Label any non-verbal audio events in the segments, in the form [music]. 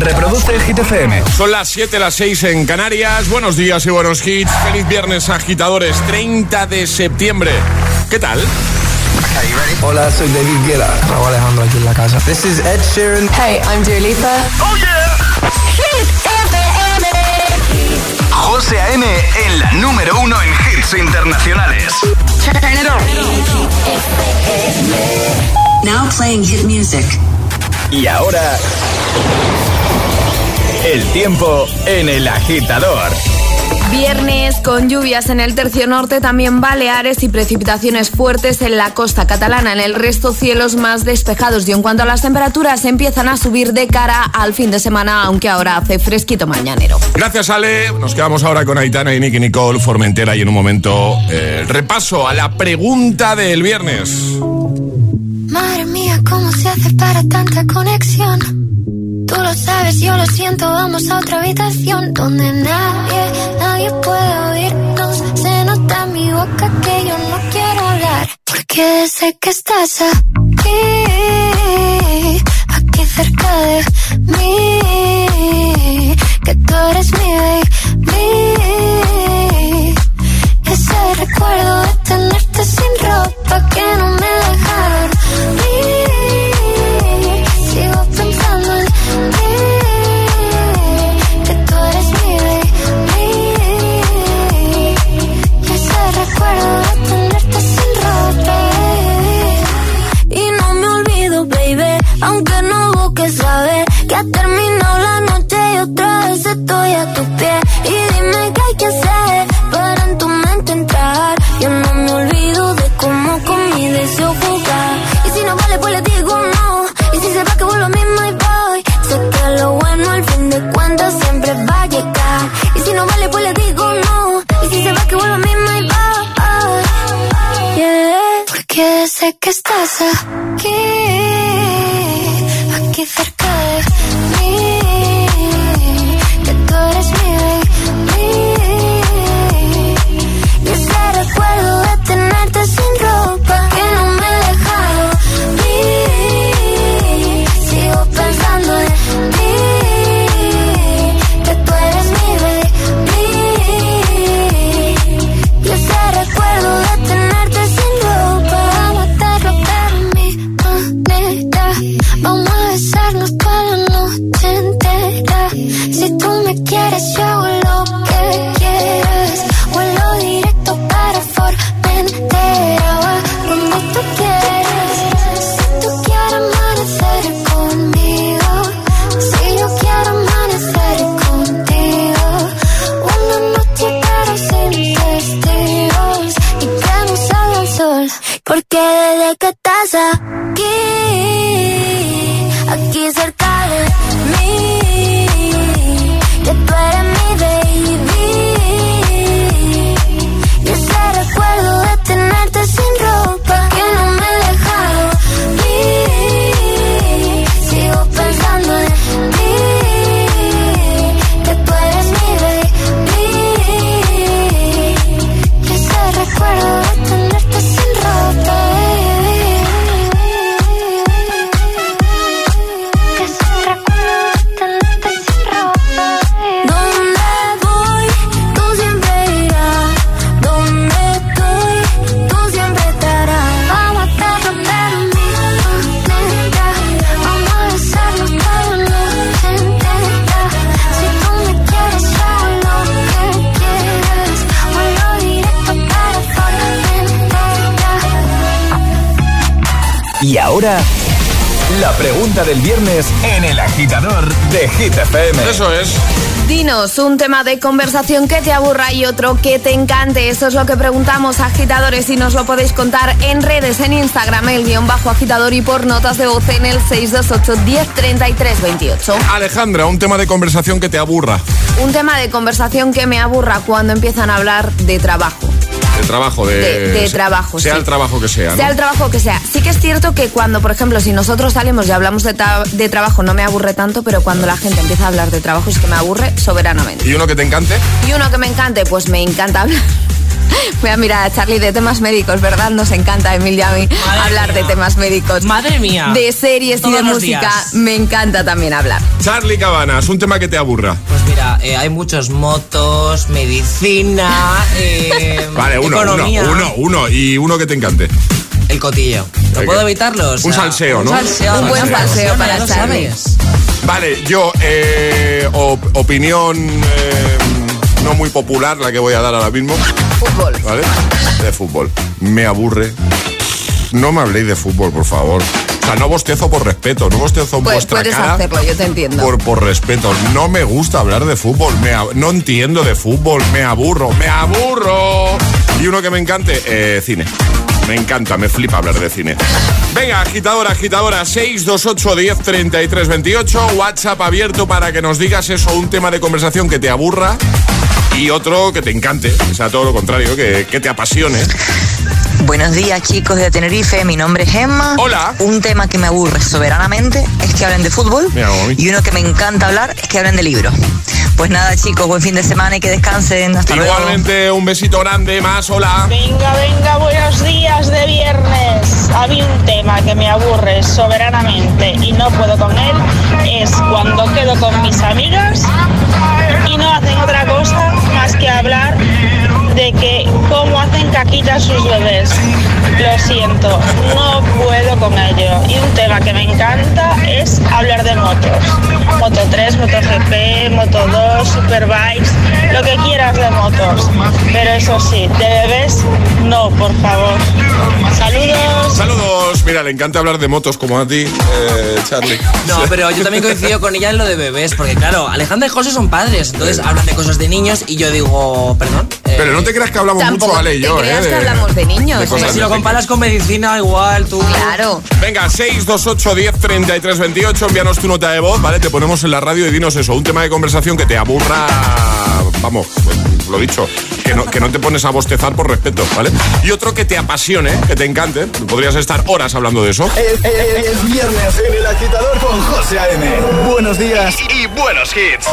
Reproduce Hit FM. Son las 7, las 6 en Canarias. Buenos días y buenos hits. Feliz viernes, agitadores. 30 de septiembre. ¿Qué tal? Hola, soy David Guetta. Raúl Alejandro aquí en la casa. This is Ed Sheeran. Hey, I'm Dua Lipa. ¡Oh, yeah! Hit FM. José A.M. en la número uno en hits internacionales. Turn it on. Now playing hit music. Y ahora... El tiempo en el agitador. Viernes con lluvias en el tercio norte, también Baleares y precipitaciones fuertes en la costa catalana. En el resto cielos más despejados y en cuanto a las temperaturas empiezan a subir de cara al fin de semana, aunque ahora hace fresquito mañanero. Gracias Ale, nos quedamos ahora con Aitana y Nicky Nicole Formentera y en un momento eh, repaso a la pregunta del viernes. Madre mía, ¿cómo se hace para tanta conexión? Tú lo sabes, yo lo siento, vamos a otra habitación donde nadie, nadie puede oírnos. Se nota en mi boca que yo no quiero hablar. Porque sé que estás aquí, aquí cerca de mí. Que tú eres mi baby. Ese recuerdo de tenerte sin ropa que no me dejaron estoy a tu pie. Y dime qué hay que hacer para en tu mente entrar. Yo no me olvido de cómo con mi deseo ahora... La pregunta del viernes en el agitador de Hit FM. Eso es. Dinos un tema de conversación que te aburra y otro que te encante. Eso es lo que preguntamos a agitadores y nos lo podéis contar en redes, en Instagram, el guion bajo agitador y por notas de voz en el 628 1033 28. Alejandra, un tema de conversación que te aburra. Un tema de conversación que me aburra cuando empiezan a hablar de trabajo. Trabajo, de... De- de trabajo, Sea sí. el trabajo que sea, ¿no? Sea el trabajo que sea. Sí que es cierto que cuando, por ejemplo, si nosotros salimos y hablamos de, de trabajo no me aburre tanto, pero cuando la gente empieza a hablar de trabajo es que me aburre soberanamente. ¿Y uno que te encante? Y uno que me encante, pues me encanta hablar. [laughs] Voy a mirar a Charlie de temas médicos, ¿verdad? Nos encanta, Emilia, a mí Madre hablar mía. de temas médicos. Madre mía. De series y de música, días. me encanta también hablar. Charlie Cabanas, un tema que te aburra. Pues mira, eh, hay muchos motos, medicina, [laughs] eh, Vale, uno, economía. uno, uno, uno. Y uno que te encante. El cotillo. ¿No puedo evitarlo? O Un salseo, ¿no? Un salseo. Un buen salseo para Charlie. sabes. Vale, yo, eh, op- opinión eh, no muy popular, la que voy a dar ahora mismo, Fútbol. ¿vale? De fútbol. Me aburre. No me habléis de fútbol, por favor. O sea, no bostezo por respeto, no bostezo en Pues vuestra puedes cara. hacerlo, yo te entiendo. Por, por respeto, no me gusta hablar de fútbol, me no entiendo de fútbol, me aburro, me aburro. Y uno que me encante, eh, cine. Me encanta, me flipa hablar de cine. Venga, agitadora, agitadora, 628 10 33 28, WhatsApp abierto para que nos digas eso, un tema de conversación que te aburra y otro que te encante, o sea, todo lo contrario, que, que te apasione. Buenos días chicos de Tenerife, mi nombre es Emma. Hola. Un tema que me aburre soberanamente es que hablen de fútbol Mira, y uno que me encanta hablar es que hablen de libros. Pues nada chicos, buen fin de semana y que descansen. Hasta luego. Igualmente, un besito grande, más, hola. Venga, venga, buenos días de viernes. Había un tema que me aburre soberanamente y no puedo con él. Es cuando quedo con mis amigas y no hacen otra que hablar de que cómo hacen caquitas sus bebés. Lo siento, no puedo con ello. Y un tema que me encanta es hablar de motos. Moto 3, Moto GP, Moto 2, Superbikes, lo que quieras de motos. Pero eso sí, de bebés, no, por favor. Saludos. Saludos, mira, le encanta hablar de motos como a ti, eh, Charlie. No, pero yo también coincido con ella en lo de bebés, porque claro, Alejandra y José son padres, entonces hablan de cosas de niños y yo digo, perdón. eh, Pero no te creas que hablamos Tampoco mucho, Ale y te yo, creas ¿eh? que hablamos de niños, si lo comparas con medicina, igual tú. Claro. Venga, 628 10 33 28, envíanos tu nota de voz, ¿vale? Te ponemos en la radio y dinos eso, un tema de conversación que te aburra, vamos, pues, lo dicho, que no, que no te pones a bostezar por respeto, ¿vale? Y otro que te apasione, que te encante, podrías estar horas hablando de eso. Es, es- es viernes en el agitador con José A.M. Buenos días y, y buenos hits.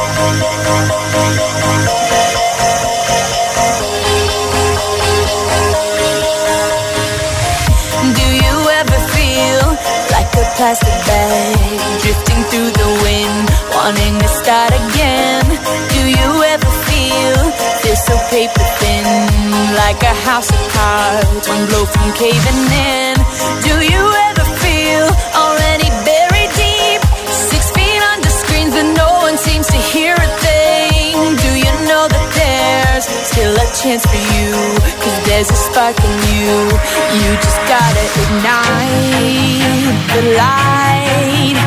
Plastic bag drifting through the wind, wanting to start again? Do you ever feel feel so paper thin, like a house of cards, one blow from caving in? Do you ever feel already buried deep, six feet under screens but no one seems to hear a thing? Do you know that there's still a chance for you? There's a spark in you. You just gotta ignite the light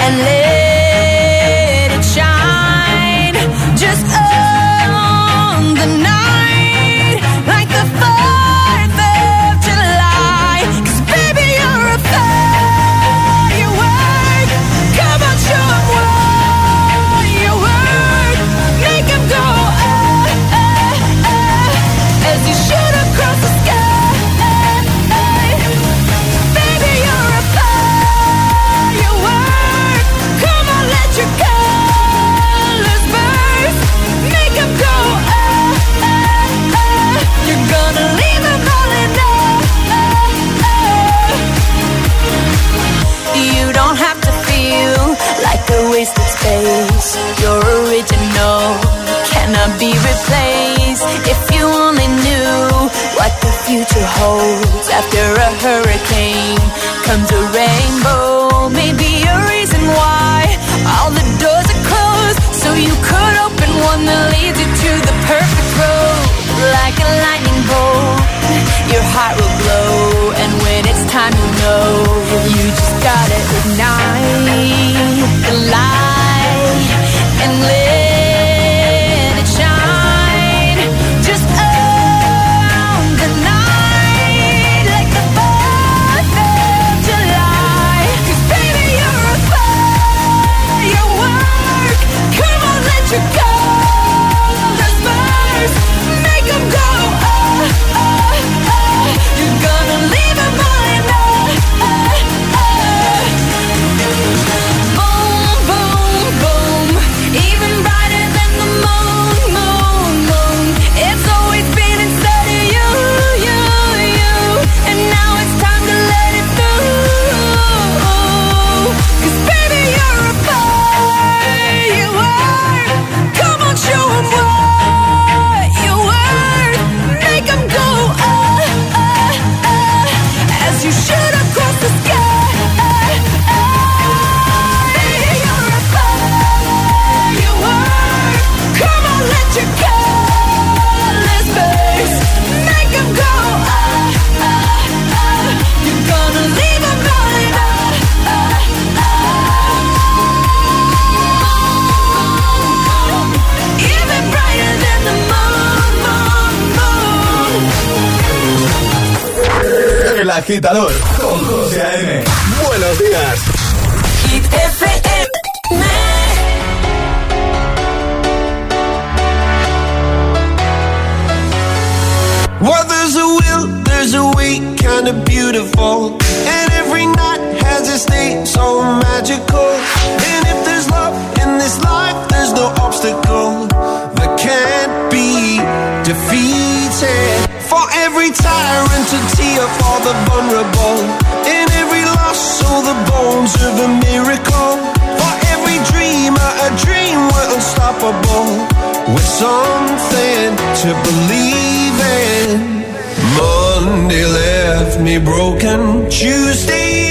and let space. You're original, cannot be replaced. If you only knew what the future holds after a hurricane comes a rainbow. Maybe a reason why all the doors are closed, so you could open one that leads you to the perfect road. Like a lightning bolt, your heart will agitador to believe in. Monday left me broken. Tuesday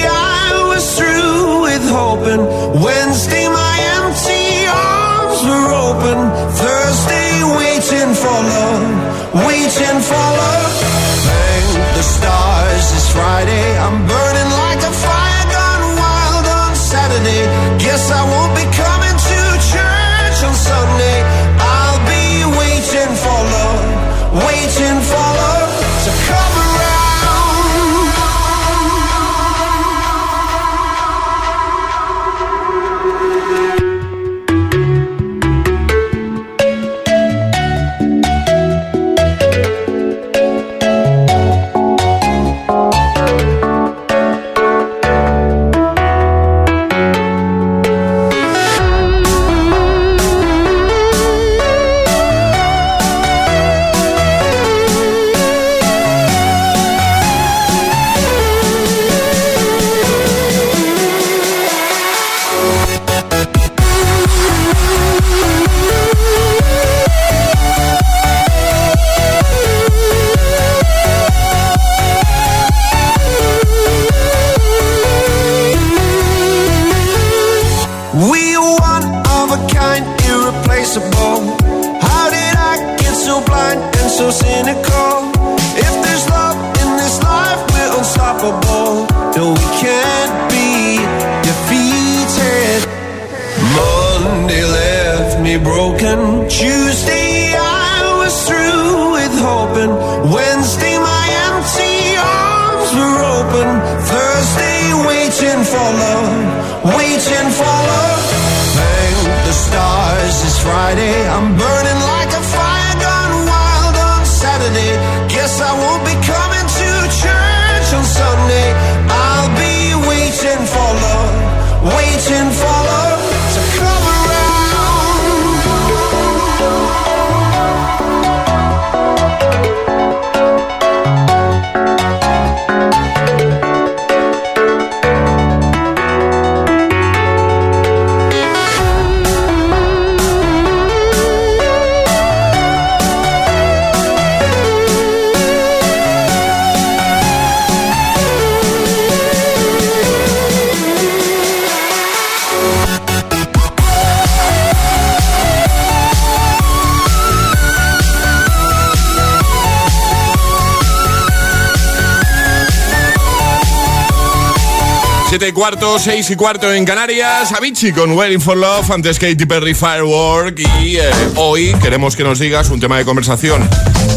7 y cuarto, 6 y cuarto en Canarias. Avicii con Waiting for Love, antes Katy Perry Firework. Y eh, hoy queremos que nos digas un tema de conversación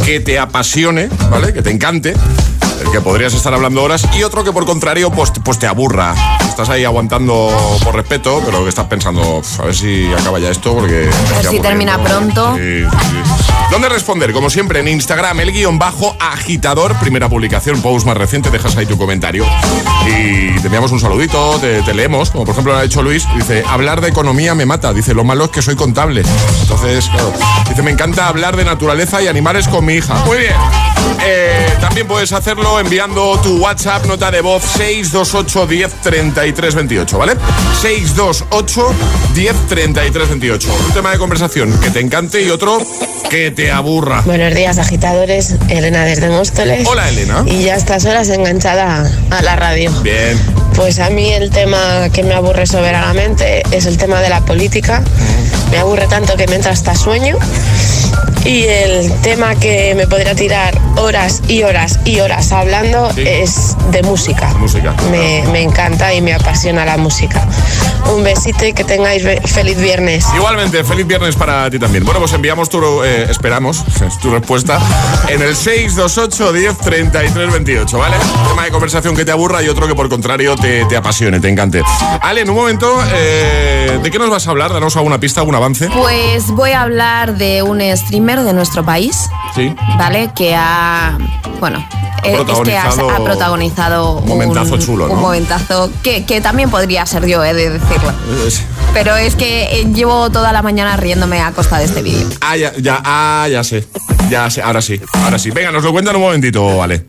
que te apasione, ¿vale? Que te encante el que podrías estar hablando horas, y otro que por contrario, pues, pues, te aburra. Estás ahí aguantando por respeto, pero que estás pensando, a ver si acaba ya esto, porque. Si termina pronto. Sí, sí, sí. ¿Dónde responder? Como siempre, en Instagram, el guion bajo agitador, primera publicación, post más reciente, dejas ahí tu comentario. Y te enviamos un saludito, te, leemos, como por ejemplo lo ha hecho Luis, dice, hablar de economía me mata, dice, lo malo es que soy contable. Entonces, claro, dice, me encanta hablar de naturaleza y animales con mi hija. Muy bien. Eh, también puedes hacerlo enviando tu WhatsApp, nota de voz 628 10 33 28, ¿vale? 628 10 33 28. Un tema de conversación que te encante y otro que te aburra. Buenos días, agitadores. Elena desde Móstoles. Hola, Elena. Y ya a estas horas enganchada a la radio. Bien. Pues a mí el tema que me aburre soberanamente es el tema de la política. Me aburre tanto que me entra hasta sueño. Y el tema que me podría tirar horas y horas y horas hablando es de música. Música. Me, me encanta y me apasiona la música. Un besito y que tengáis feliz viernes. Igualmente, feliz viernes para ti también. Bueno, pues enviamos tu, eh, esperamos, [laughs] tu respuesta en el 628 10 33 28, ¿vale? Tema de conversación que te aburra y otro que por contrario te, te apasione, te encante. Ale, en un momento, eh, ¿de qué nos vas a hablar? Danos alguna pista, algún avance. Pues voy a hablar de un streamer de nuestro país, Sí. ¿vale? Que ha. Bueno. eh, es que ha, protagonizado ha protagonizado un momentazo chulo, ¿no? un momentazo que, que también podría ser yo, he de decirlo. Eh, sí. Pero es que eh, llevo toda la mañana riéndome a costa de este vídeo. Ah, ya, ya, ah, ya sé. Ya sé, ahora sí, ahora sí. Venga, nos lo cuentan un momentito, Ale.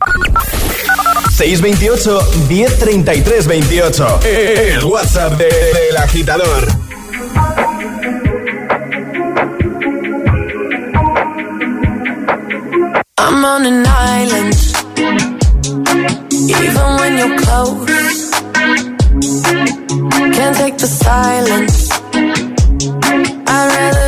628 1033 28. El WhatsApp de- del agitador. I'm on an island. Even when you're close, can't take the silence. I'd rather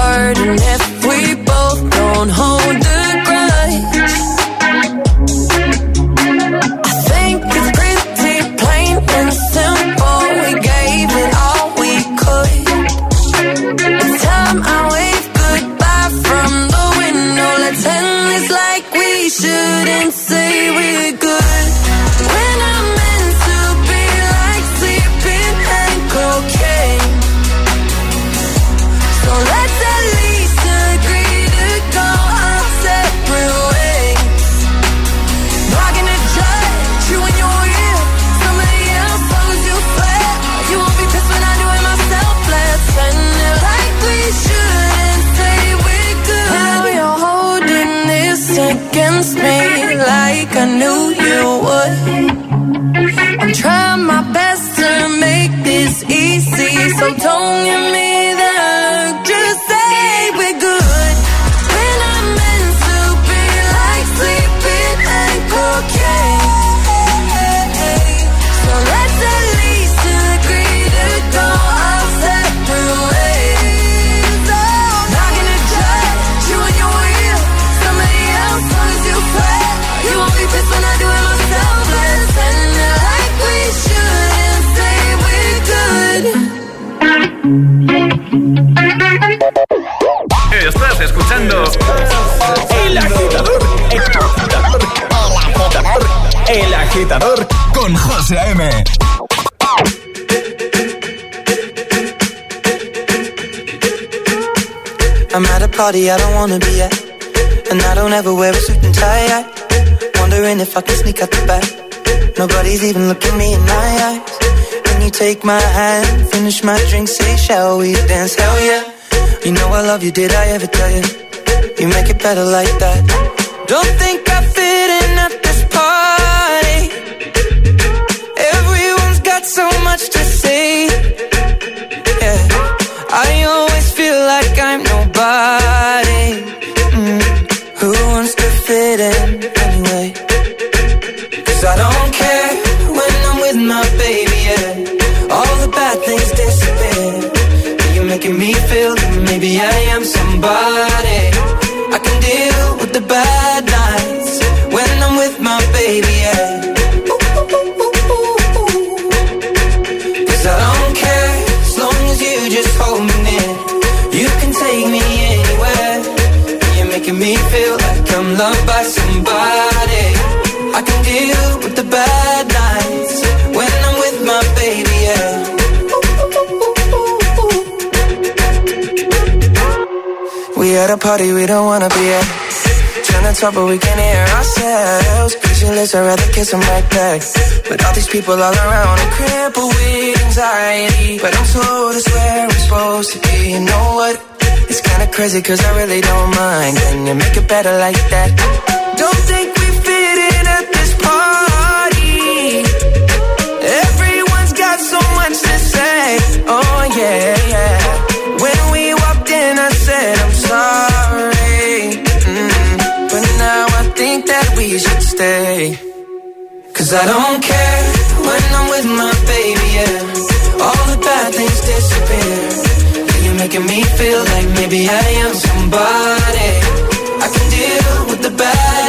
be a burden if we both don't hold take my hand, finish my drink, say, shall we dance? Hell yeah. You know I love you, did I ever tell you? You make it better like that. Don't think I fit in at this party. Everyone's got so much to say. Yeah. I always feel like I'm nobody. Mm. Who wants to fit in anyway? Maybe I am somebody. At a party we don't wanna be at. Trying to talk but we can't hear ourselves. Pictureless, I'd rather kiss them right back. But all these people all around, I'm crippled with anxiety. But I'm told it's where I'm supposed to be. You know what? It's kinda crazy cause I really don't mind. Can you make it better like that? Don't think we fit in at this party. Everyone's got so much to say. Oh yeah, yeah. When we walked in, I said we should stay. Cause I don't care when I'm with my baby, yeah. All the bad things disappear. Yeah, You're making me feel like maybe I am somebody. I can deal with the bad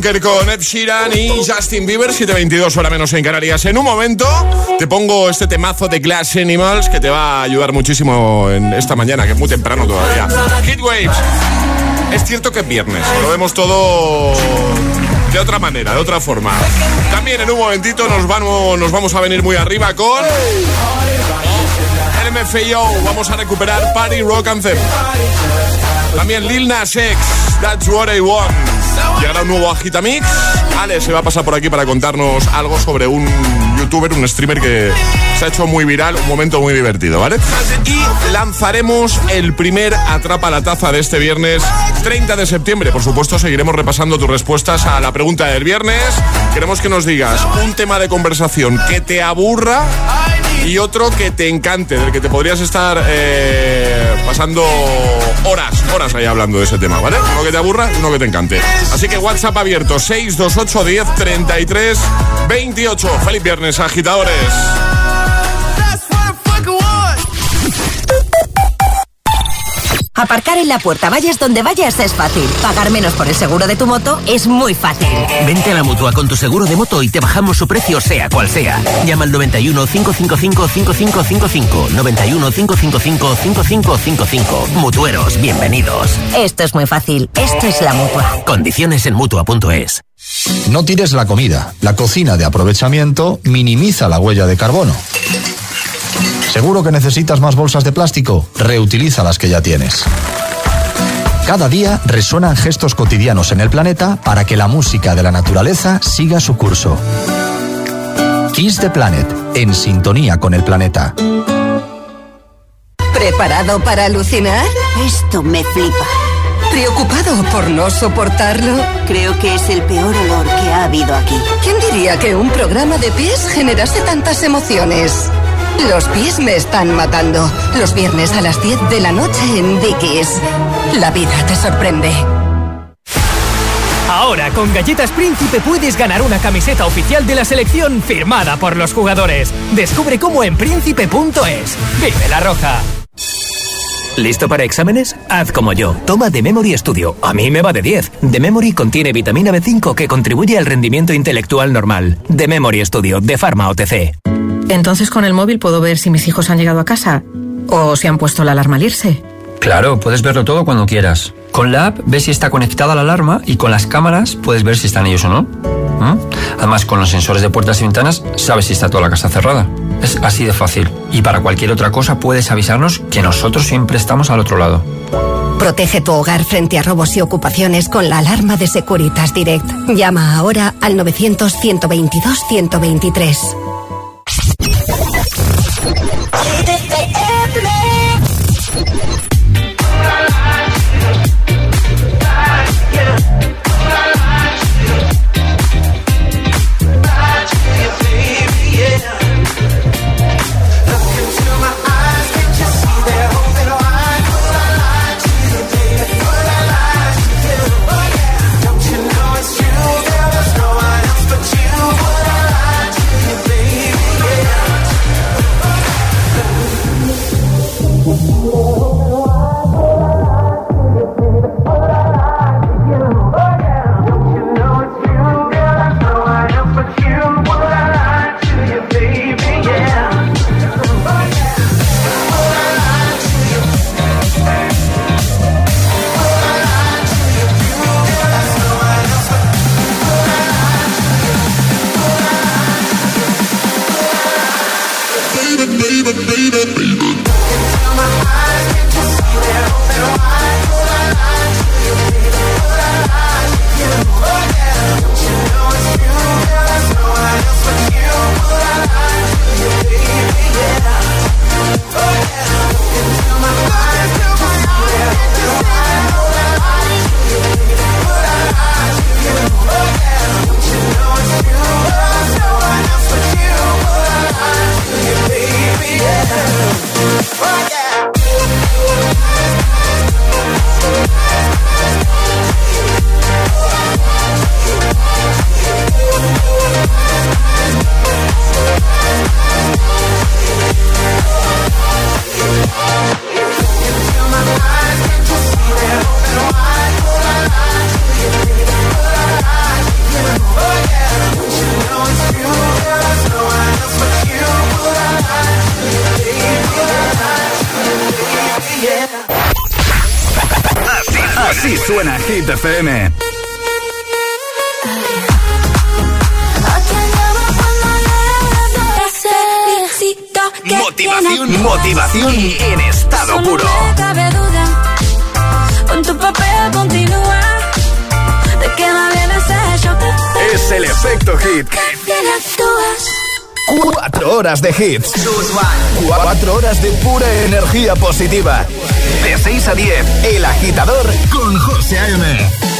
Care con Ed Sheeran y Justin Bieber, 722 hora menos en Canarias. En un momento te pongo este temazo de Glass Animals que te va a ayudar muchísimo en esta mañana, que es muy temprano todavía. Hit Waves. Es cierto que es viernes, lo vemos todo de otra manera, de otra forma. También en un momentito nos vamos, nos vamos a venir muy arriba con MFAO. Vamos a recuperar Party Rock Anthem. También Lil Nas X, That's What I Want. Llegará un nuevo Agitamix. Ale se va a pasar por aquí para contarnos algo sobre un youtuber, un streamer que se ha hecho muy viral, un momento muy divertido, ¿vale? Y lanzaremos el primer Atrapa la Taza de este viernes 30 de septiembre. Por supuesto, seguiremos repasando tus respuestas a la pregunta del viernes. Queremos que nos digas un tema de conversación que te aburra y otro que te encante, del que te podrías estar eh, pasando horas, horas ahí hablando de ese tema, ¿vale? Uno que te aburra uno que te encante. Así que WhatsApp abierto 628 10 33 28. Feliz viernes, agitadores. Aparcar en la puerta, vayas donde vayas, es fácil. Pagar menos por el seguro de tu moto es muy fácil. Vente a la mutua con tu seguro de moto y te bajamos su precio, sea cual sea. Llama al 91 555 5555. 91 555 5555. Mutueros, bienvenidos. Esto es muy fácil. Esto es la mutua. Condiciones en mutua.es. No tires la comida. La cocina de aprovechamiento minimiza la huella de carbono. ¿Seguro que necesitas más bolsas de plástico? Reutiliza las que ya tienes. Cada día resuenan gestos cotidianos en el planeta para que la música de la naturaleza siga su curso. Kiss the Planet, en sintonía con el planeta. ¿Preparado para alucinar? Esto me flipa. ¿Preocupado por no soportarlo? Creo que es el peor olor que ha habido aquí. ¿Quién diría que un programa de pies generase tantas emociones? Los pies me están matando. Los viernes a las 10 de la noche en Dickies. La vida te sorprende. Ahora con Galletas Príncipe puedes ganar una camiseta oficial de la selección firmada por los jugadores. Descubre cómo en príncipe.es. Vive la roja. ¿Listo para exámenes? Haz como yo. Toma The Memory Studio. A mí me va de 10. The Memory contiene vitamina B5 que contribuye al rendimiento intelectual normal. The Memory Studio de Pharma OTC. Entonces con el móvil puedo ver si mis hijos han llegado a casa o si han puesto la alarma al irse. Claro, puedes verlo todo cuando quieras. Con la app ves si está conectada la alarma y con las cámaras puedes ver si están ellos o no. ¿Mm? Además, con los sensores de puertas y ventanas sabes si está toda la casa cerrada. Es así de fácil. Y para cualquier otra cosa puedes avisarnos que nosotros siempre estamos al otro lado. Protege tu hogar frente a robos y ocupaciones con la alarma de Securitas Direct. Llama ahora al 900 122 123. Hit FM. Motivación, motivación en estado puro. Con tu papel continúa. Es el efecto hit. Cuatro horas de hits. Cuatro horas de pura energía positiva. De 6 a 10, El Agitador con José A.M.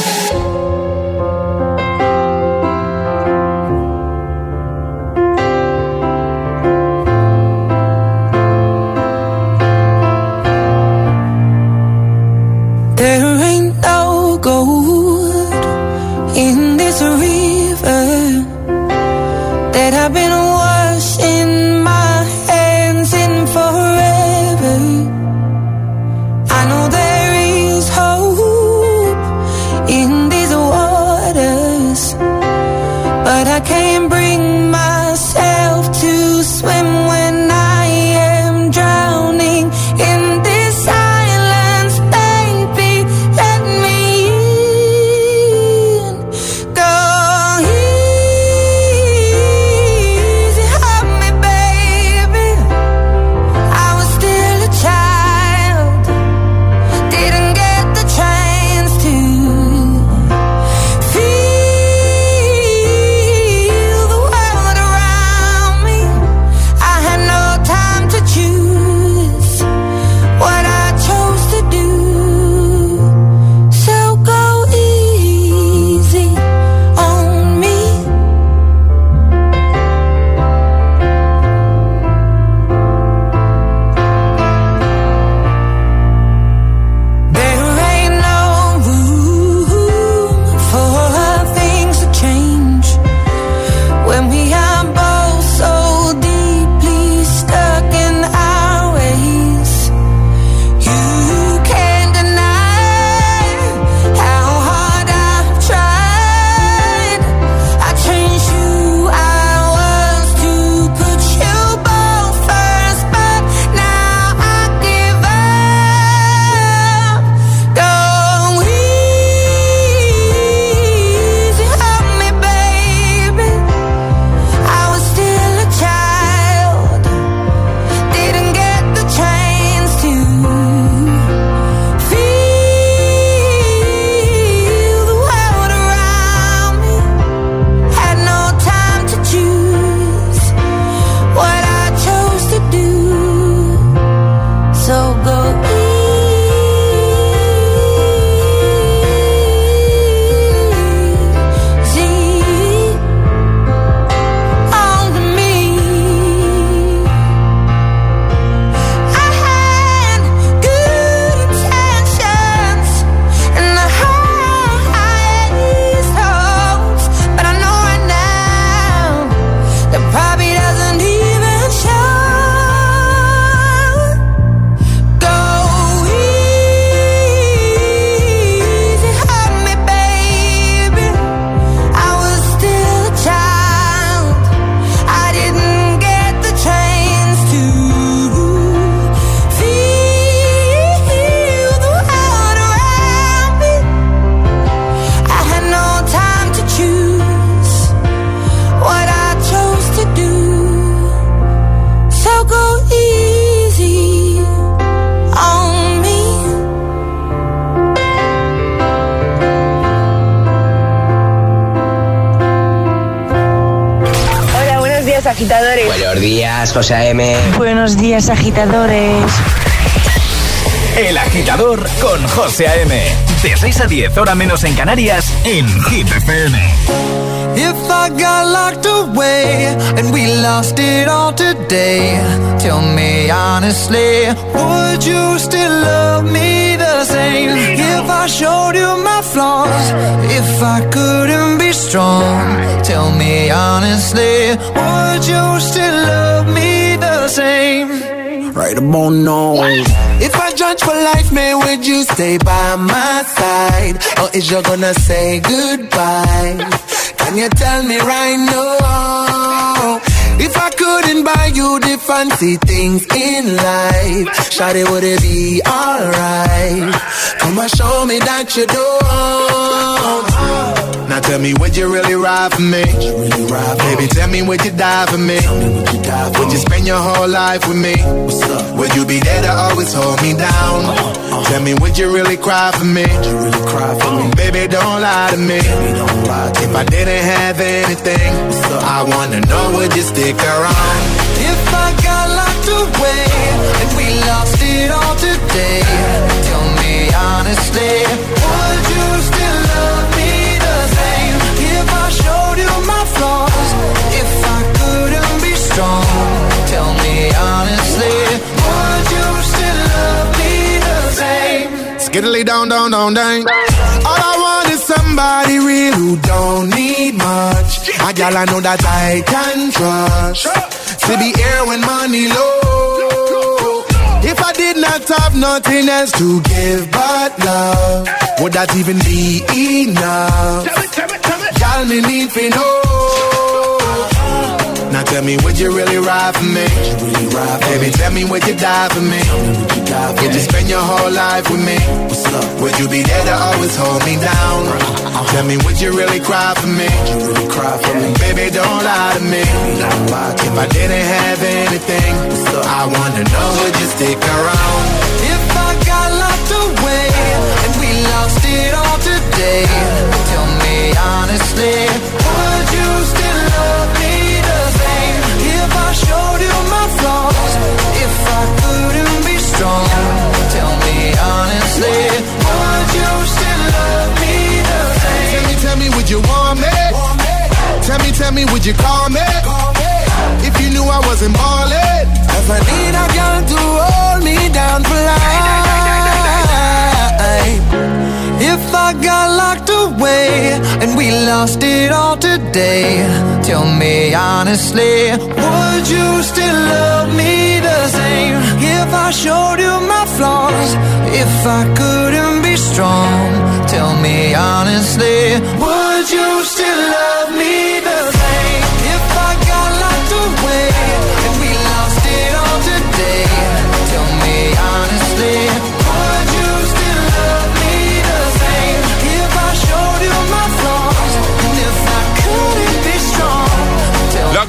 José A.M. Buenos días, agitadores. El agitador con José A.M. De 6 a 10, hora menos en Canarias, en Hit FM. If I got locked away and we lost it all today, tell me honestly, would you still love me the same? If I showed you my flaws, if I couldn't be strong, tell me honestly, would you still love me the same? Right about now. If I judge for life, man, would you stay by my side? Or is you gonna say goodbye? Can you tell me right now? If I couldn't buy you the fancy things in life, Shawty, would it be alright? Come and show me that you don't. Now tell me, would you really ride for me? Baby, tell me, would you die for me? Would you spend your whole life with me? Would you be there to always hold me down? Uh, uh. Tell me, would you really cry for me? Baby, don't lie to me. If I didn't have anything, I wanna know, would you stick around? If I got locked away and we lost it all today, tell me honestly, same? Skiddly down, down, down, down. All I want is somebody real who don't need much. A gal I know that I can trust. To be here when money low. If I did not have nothing else to give but love, would that even be enough? Gal me need to know. Now tell me, would you really ride for me? Baby, tell me, would you die for me? Would you spend your whole life with me? What's up? Would you be there to always hold me down? Uh-huh. Tell me, would you really cry for me? Baby, don't lie to me. If I didn't have anything, so I wanna know, would you stick around? If I got locked away and we lost it all today, tell me honestly, strong, tell me honestly, would you still love me the same? Tell me, tell me, would you want me? Tell me, tell me, would you call me? If you knew I wasn't ballin'. If I need a girl to hold me down for life. If I got locked away and we lost it all today, tell me honestly, would you still love me the same? If I showed you my flaws, if I couldn't be strong, tell me honestly, would you still love me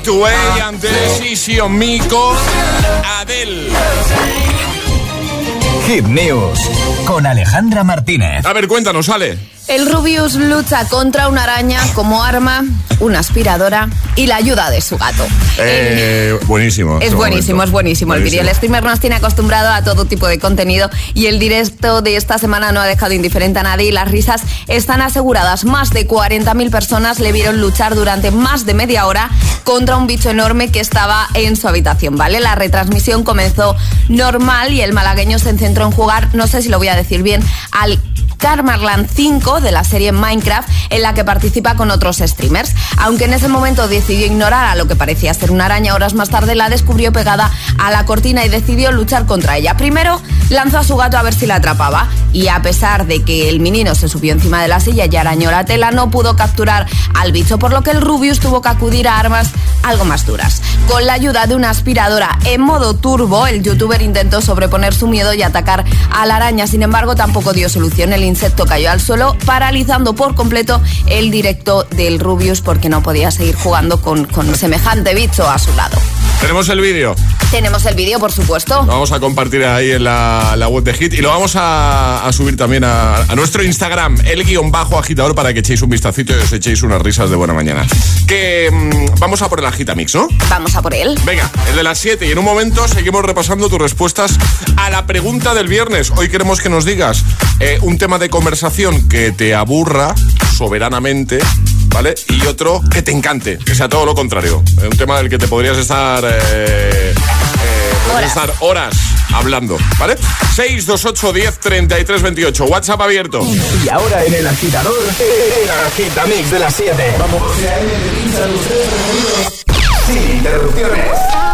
2A, Andrés ah, Mico, Adel. Hit News con Alejandra Martínez. A ver, cuéntanos, Ale. El Rubius lucha contra una araña como arma, una aspiradora y la ayuda de su gato. Eh, buenísimo. Es buenísimo, momento. es buenísimo. El vídeo. El streamer nos tiene acostumbrado a todo tipo de contenido y el directo de esta semana no ha dejado indiferente a nadie y las risas están aseguradas. Más de 40.000 personas le vieron luchar durante más de media hora contra un bicho enorme que estaba en su habitación, ¿vale? La retransmisión comenzó normal y el malagueño se centró en jugar, no sé si lo voy a decir bien, al Karmarland 5 de la serie Minecraft en la que participa con otros streamers. Aunque en ese momento decidió ignorar a lo que parecía ser una araña, horas más tarde la descubrió pegada a la cortina y decidió luchar contra ella. Primero lanzó a su gato a ver si la atrapaba y a pesar de que el menino se subió encima de la silla y arañó la tela, no pudo capturar al bicho, por lo que el Rubius tuvo que acudir a armas algo más duras. Con la ayuda de una aspiradora en modo turbo, el youtuber intentó sobreponer su miedo y atacar a la araña, sin embargo tampoco dio solución. El insecto cayó al suelo, paralizando por completo el directo del Rubius porque no podía seguir jugando con, con semejante bicho a su lado. Tenemos el vídeo. Tenemos el vídeo, por supuesto. Lo vamos a compartir ahí en la, la web de Hit y lo vamos a, a subir también a, a nuestro Instagram, el guion bajo agitador, para que echéis un vistacito y os echéis unas risas de buena mañana. Que mm, vamos a por el agitamix, ¿no? Vamos a por él. Venga, el de las 7 y en un momento seguimos repasando tus respuestas a la pregunta del viernes. Hoy queremos que nos digas eh, un tema de conversación que te aburra soberanamente. ¿Vale? Y otro que te encante, que sea todo lo contrario. Un tema del que te podrías estar, eh, eh, podrías estar horas hablando, ¿vale? 628 10 33 28, WhatsApp abierto. Y ahora en el agitador, el agitamix de las 7. Vamos. Sin interrupciones.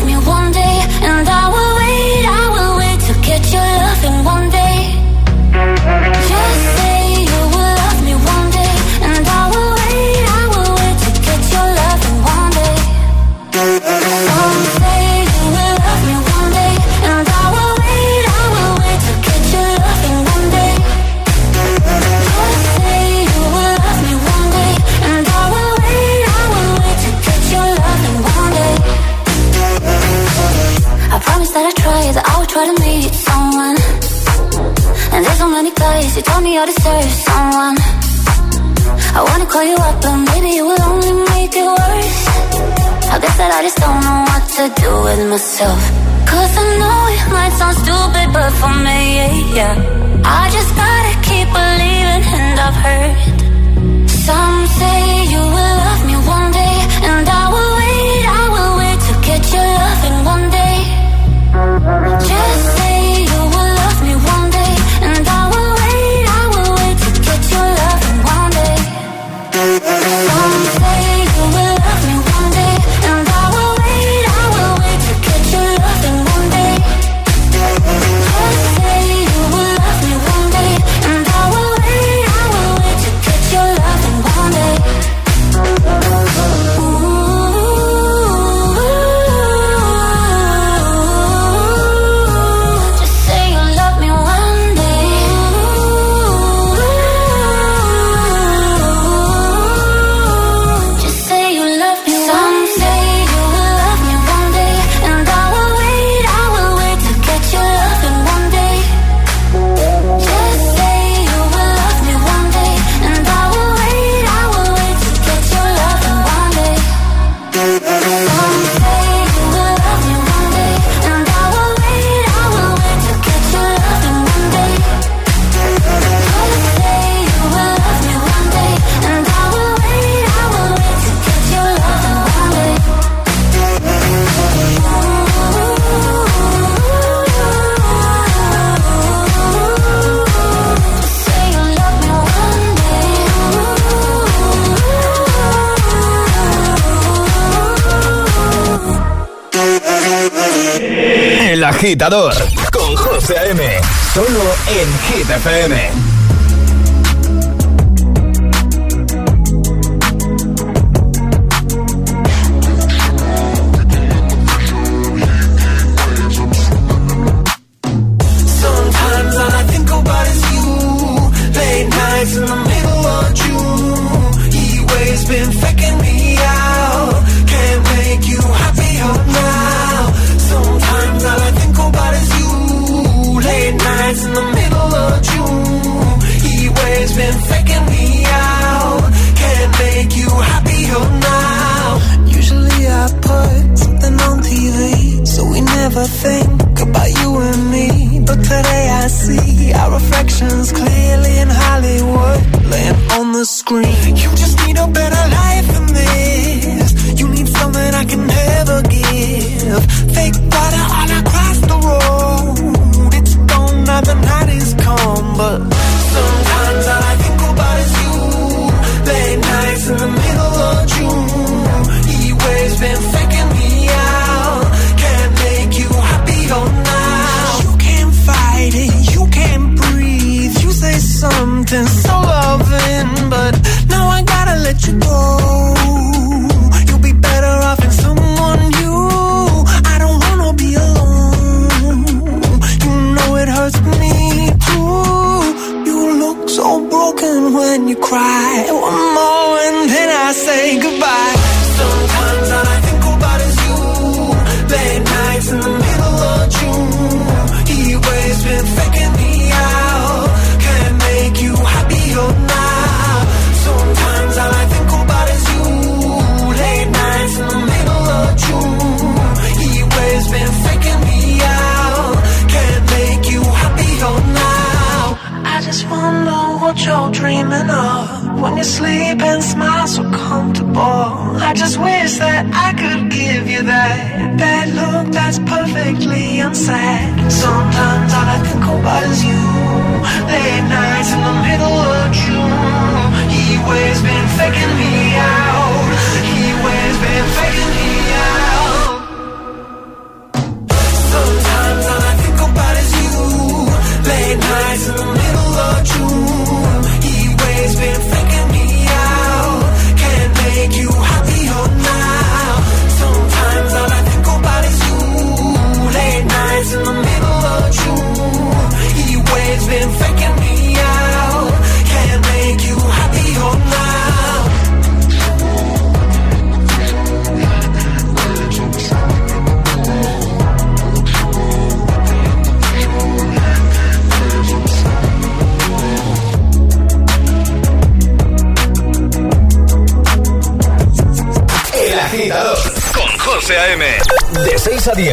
guys told me I deserve someone. I wanna call you up, but maybe it will only make it worse. I guess that I just don't know what to do with myself. Cause I know it might sound stupid, but for me, yeah. I just gotta keep believing, and I've heard. Some say con José A.M. Solo en Hit on the screen. You just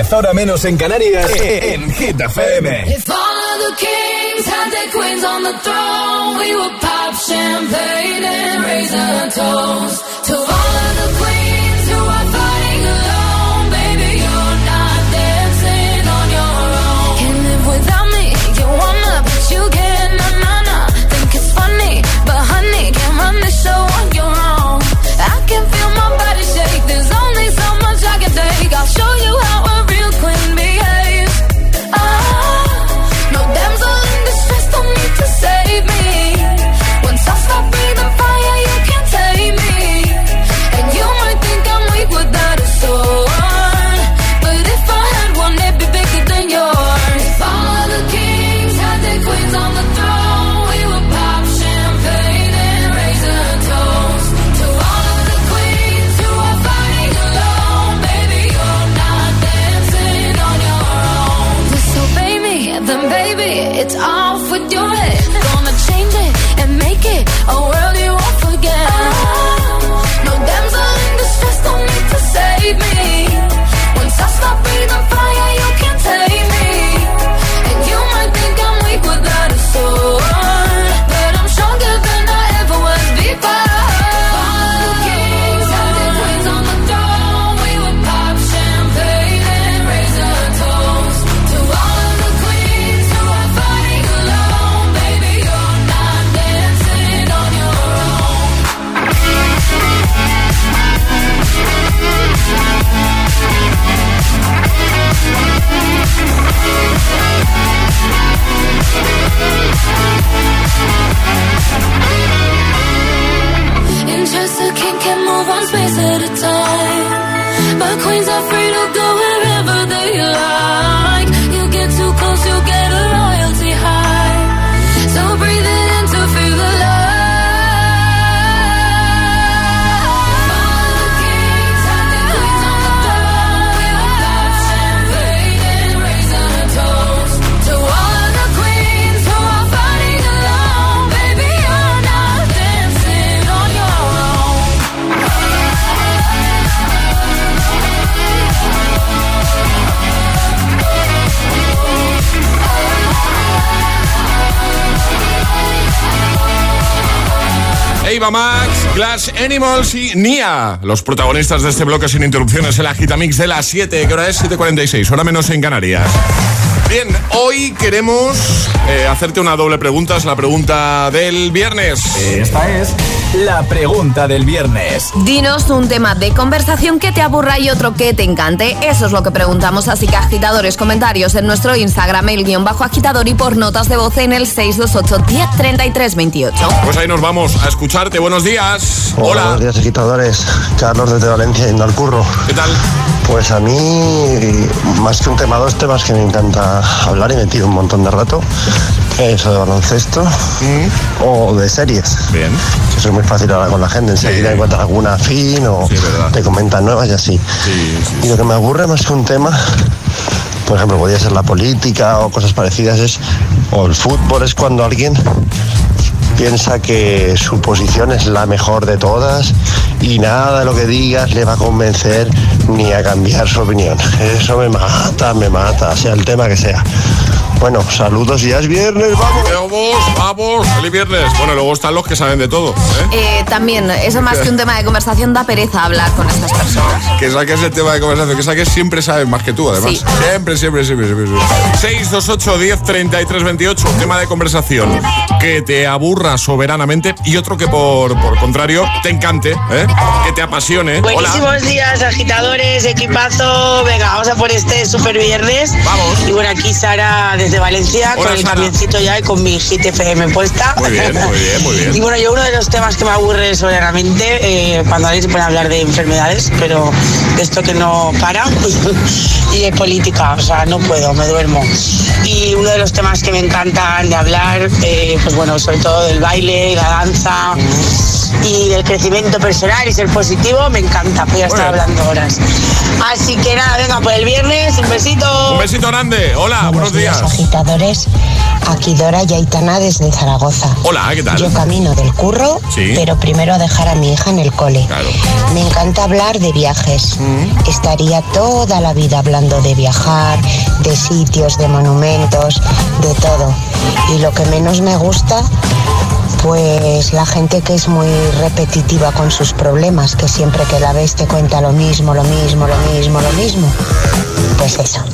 10 horas menos en Canarias, e, en Hit FM. If all of the kings had their queens on the throne, we would pop champagne and raise a toast. Animals y Nia, los protagonistas de este bloque sin interrupciones, el agitamix de las 7, que ahora es 7.46, hora menos en Canarias. Bien, hoy queremos eh, hacerte una doble pregunta, es la pregunta del viernes. Eh, esta es... La pregunta del viernes. Dinos un tema de conversación que te aburra y otro que te encante. Eso es lo que preguntamos. Así que agitadores, comentarios en nuestro Instagram, el guion bajo agitador y por notas de voz en el 628-103328. Pues ahí nos vamos a escucharte. Buenos días. Hola. Hola. Buenos días, agitadores. Carlos desde Valencia, yendo al curro. ¿Qué tal? Pues a mí, más que un tema, dos temas que me encanta hablar y me tiro un montón de rato. Eso de baloncesto o de series. Bien. Eso es muy fácil hablar con la gente. Enseguida encuentras alguna fin o te comentan nuevas y así. Y lo que me aburre más que un tema, por ejemplo, podría ser la política o cosas parecidas, es, o el fútbol, es cuando alguien piensa que su posición es la mejor de todas y nada de lo que digas le va a convencer ni a cambiar su opinión. Eso me mata, me mata, sea el tema que sea. Bueno, saludos y ya es viernes, vamos. Vamos, vamos, feliz viernes. Bueno, luego están los que saben de todo. ¿eh? Eh, también, eso más que un tema de conversación da pereza hablar con estas personas. Que saques el tema de conversación, que saques siempre saben más que tú, además. Sí. Siempre, siempre, siempre, siempre. siempre. 628 10 33 28, tema de conversación que te aburra soberanamente y otro que por, por contrario te encante, ¿eh? que te apasione. Hola. Buenísimos días, agitadores, equipazo. Venga, vamos a por este super viernes. Vamos. Y bueno, aquí Sara desde Valencia, Hola, con el Sara. camioncito ya y con mi Hit FM puesta. Muy bien, muy bien, muy bien. [laughs] Y bueno, yo uno de los temas que me aburre soberanamente, eh, cuando alguien se pone a hablar de enfermedades, pero de esto que no para, [laughs] y de política, o sea, no puedo, me duermo. Y uno de los temas que me encantan de hablar, eh, pues bueno, sobre todo del baile, la danza y del crecimiento personal y ser positivo, me encanta, voy a estar hablando horas. Así que nada, venga, por el viernes, un besito. Un besito grande. Hola, buenos días. agitadores. Aquí Dora Yaitana desde Zaragoza. Hola, ¿qué tal? Yo camino del curro, Sí. pero primero a dejar a mi hija en el cole. Me encanta hablar de viajes. Mm. Estaría toda la vida hablando de viajar, de sitios, de monumentos, de todo. Y lo que menos me gusta, pues la gente que es muy repetitiva con sus problemas, que siempre que la ves te cuenta lo mismo, lo mismo, lo mismo, lo mismo. Pues eso.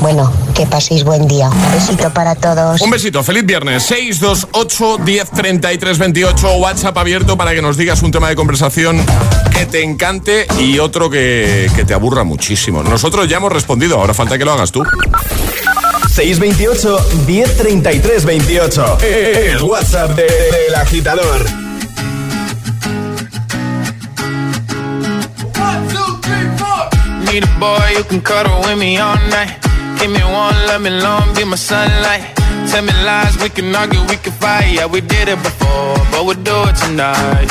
Bueno, que paséis buen día. Un besito para todos. Un besito, feliz viernes. 628 10 33 28. WhatsApp abierto para que nos digas un tema de conversación que te encante y otro que, que te aburra muchísimo. Nosotros ya hemos respondido, ahora falta que lo hagas tú. 628 1033 28. El WhatsApp de- del agitador. Need a boy who can cuddle with me all night. Give me one, let me long, be my sunlight. Tell me lies, we can argue, we can fight. Yeah, we did it before, but we'll do it tonight.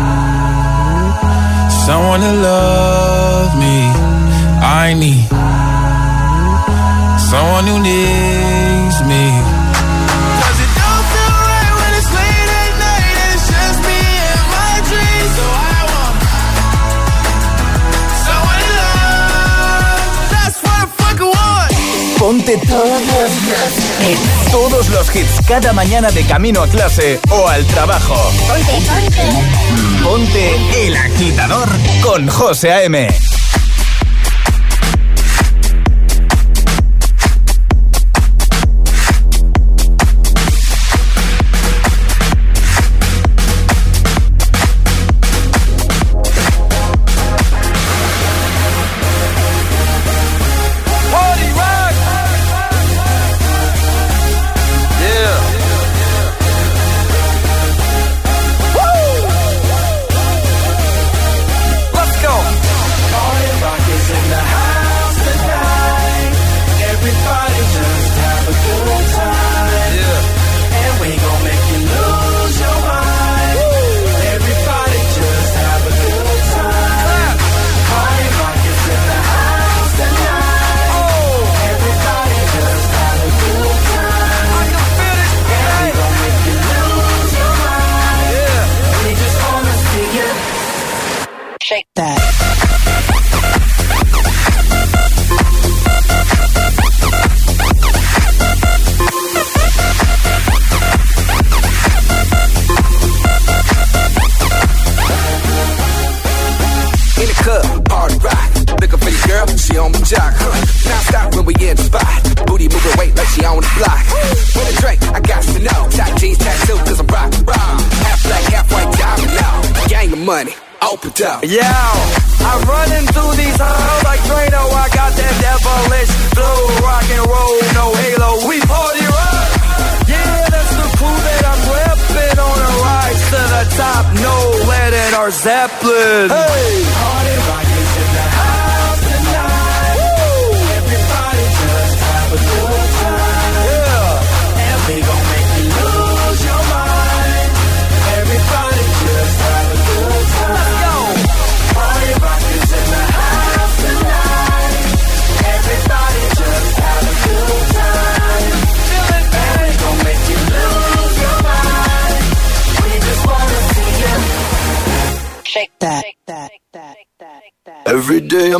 to love me. I need someone who needs me. Ponte todos los Todos los hits cada mañana de camino a clase o al trabajo. Ponte, ponte. Ponte el agitador con José A.M.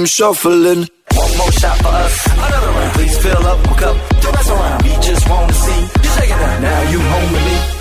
I'm shuffling. One more shot for us, another round. Please fill up my cup, don't mess around. We just wanna see you shaking now. Now you home with me.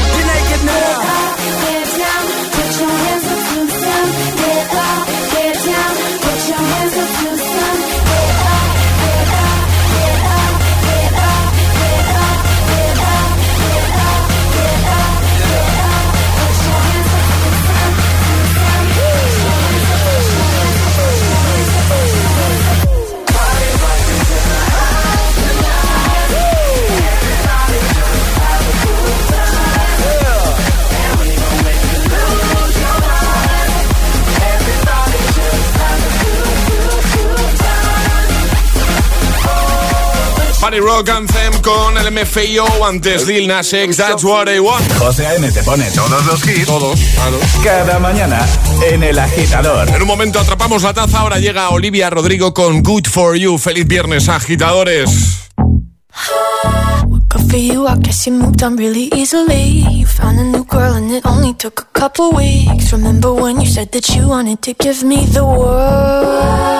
Rock Anthem con el MFIO antes Lil Nas X, That's What I Want. José A.M. te pone todos los hits. Todos, claro. Cada mañana en El Agitador. En un momento atrapamos la taza, ahora llega Olivia Rodrigo con Good For You. Feliz viernes, agitadores. Good for you, I guess you moved on really easily. You found a new girl and it only took a couple weeks. Remember when you said that you wanted to give me the world?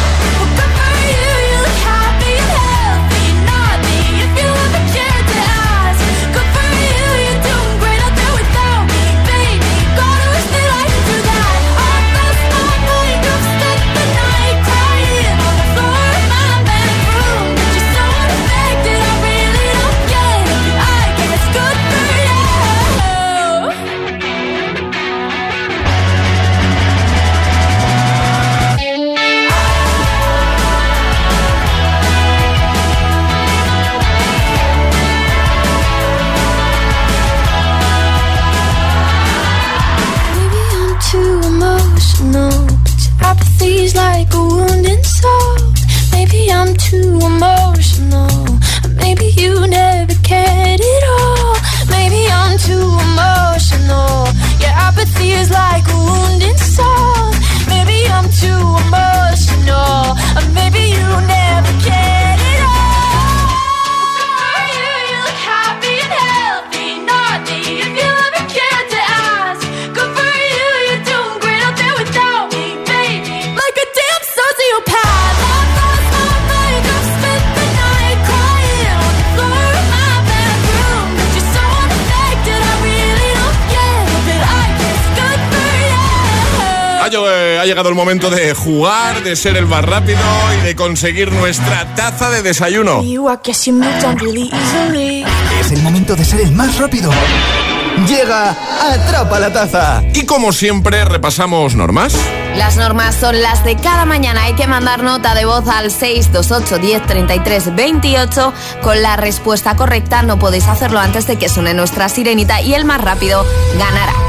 momento de jugar, de ser el más rápido y de conseguir nuestra taza de desayuno. Es el momento de ser el más rápido. Llega Atrapa la Taza. Y como siempre, repasamos normas. Las normas son las de cada mañana. Hay que mandar nota de voz al 628 10 28 con la respuesta correcta. No podéis hacerlo antes de que suene nuestra sirenita y el más rápido ganará.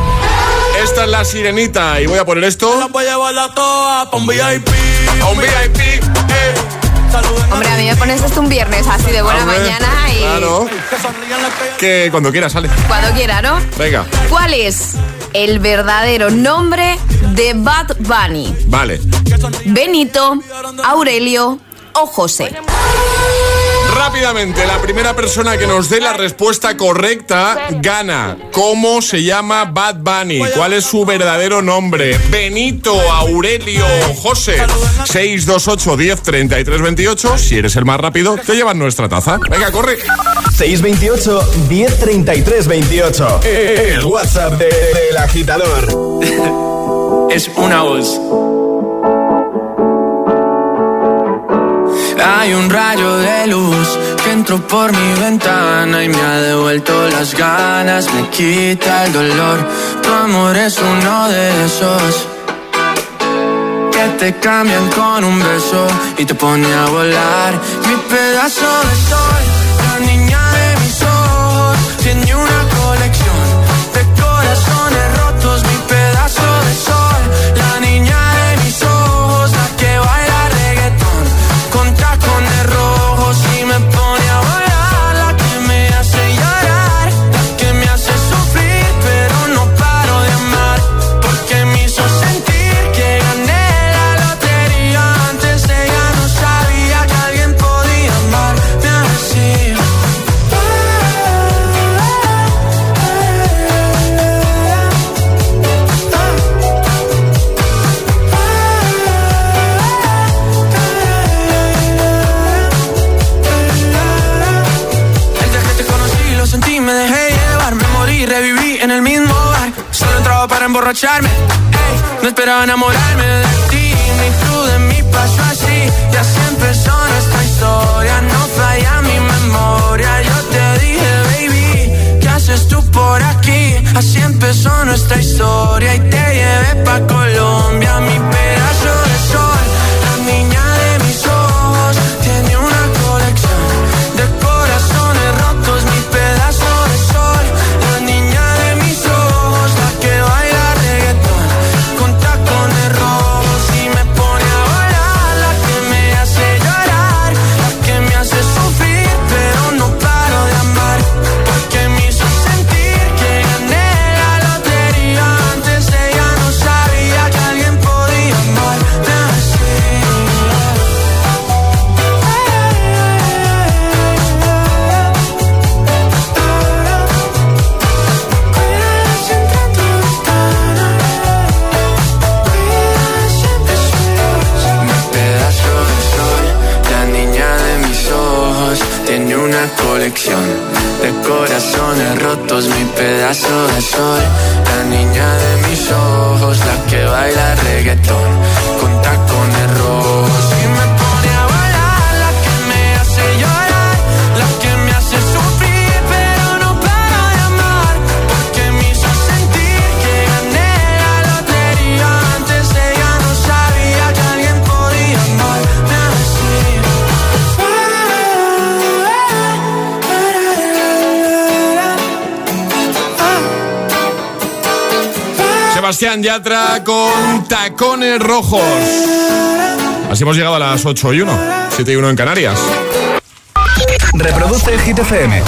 Esta es la sirenita y voy a poner esto. voy a llevar toa pa' un VIP. A un VIP. eh. Hombre, a mí me pones esto un viernes así de buena Hombre, mañana y Claro. Que cuando quieras sale. cuando quiera, ¿no? Venga. ¿Cuál es el verdadero nombre de Bad Bunny? Vale. Benito, Aurelio o José. Rápidamente, la primera persona que nos dé la respuesta correcta gana. ¿Cómo se llama Bad Bunny? ¿Cuál es su verdadero nombre? Benito, Aurelio, José. 628 10 33 28. Si eres el más rápido, te llevan nuestra taza. Venga, corre. 628 1033 28. El WhatsApp de- del agitador. [laughs] es una voz. Hay un rayo de luz que entró por mi ventana y me ha devuelto las ganas, me quita el dolor. Tu amor es uno de esos que te cambian con un beso y te pone a volar. Mi pedazo de sol, la niña de mis ojos, tiene una Para emborracharme, no esperaba enamorarme de ti, ni tú de mí pasó así. Y así empezó nuestra historia, no falla mi memoria. Yo te dije, baby, ¿qué haces tú por aquí? Así empezó nuestra historia y te llevé pa' Colombia, mi pedazo corazones rotos. Mi pedazo de sol, la niña de mis ojos, la que baila reggaetón con tacones rojos. Sebastián Yatra con tacones rojos. Así hemos llegado a las 8 y 1. 7 y 1 en Canarias. Reproduce el Hit FM.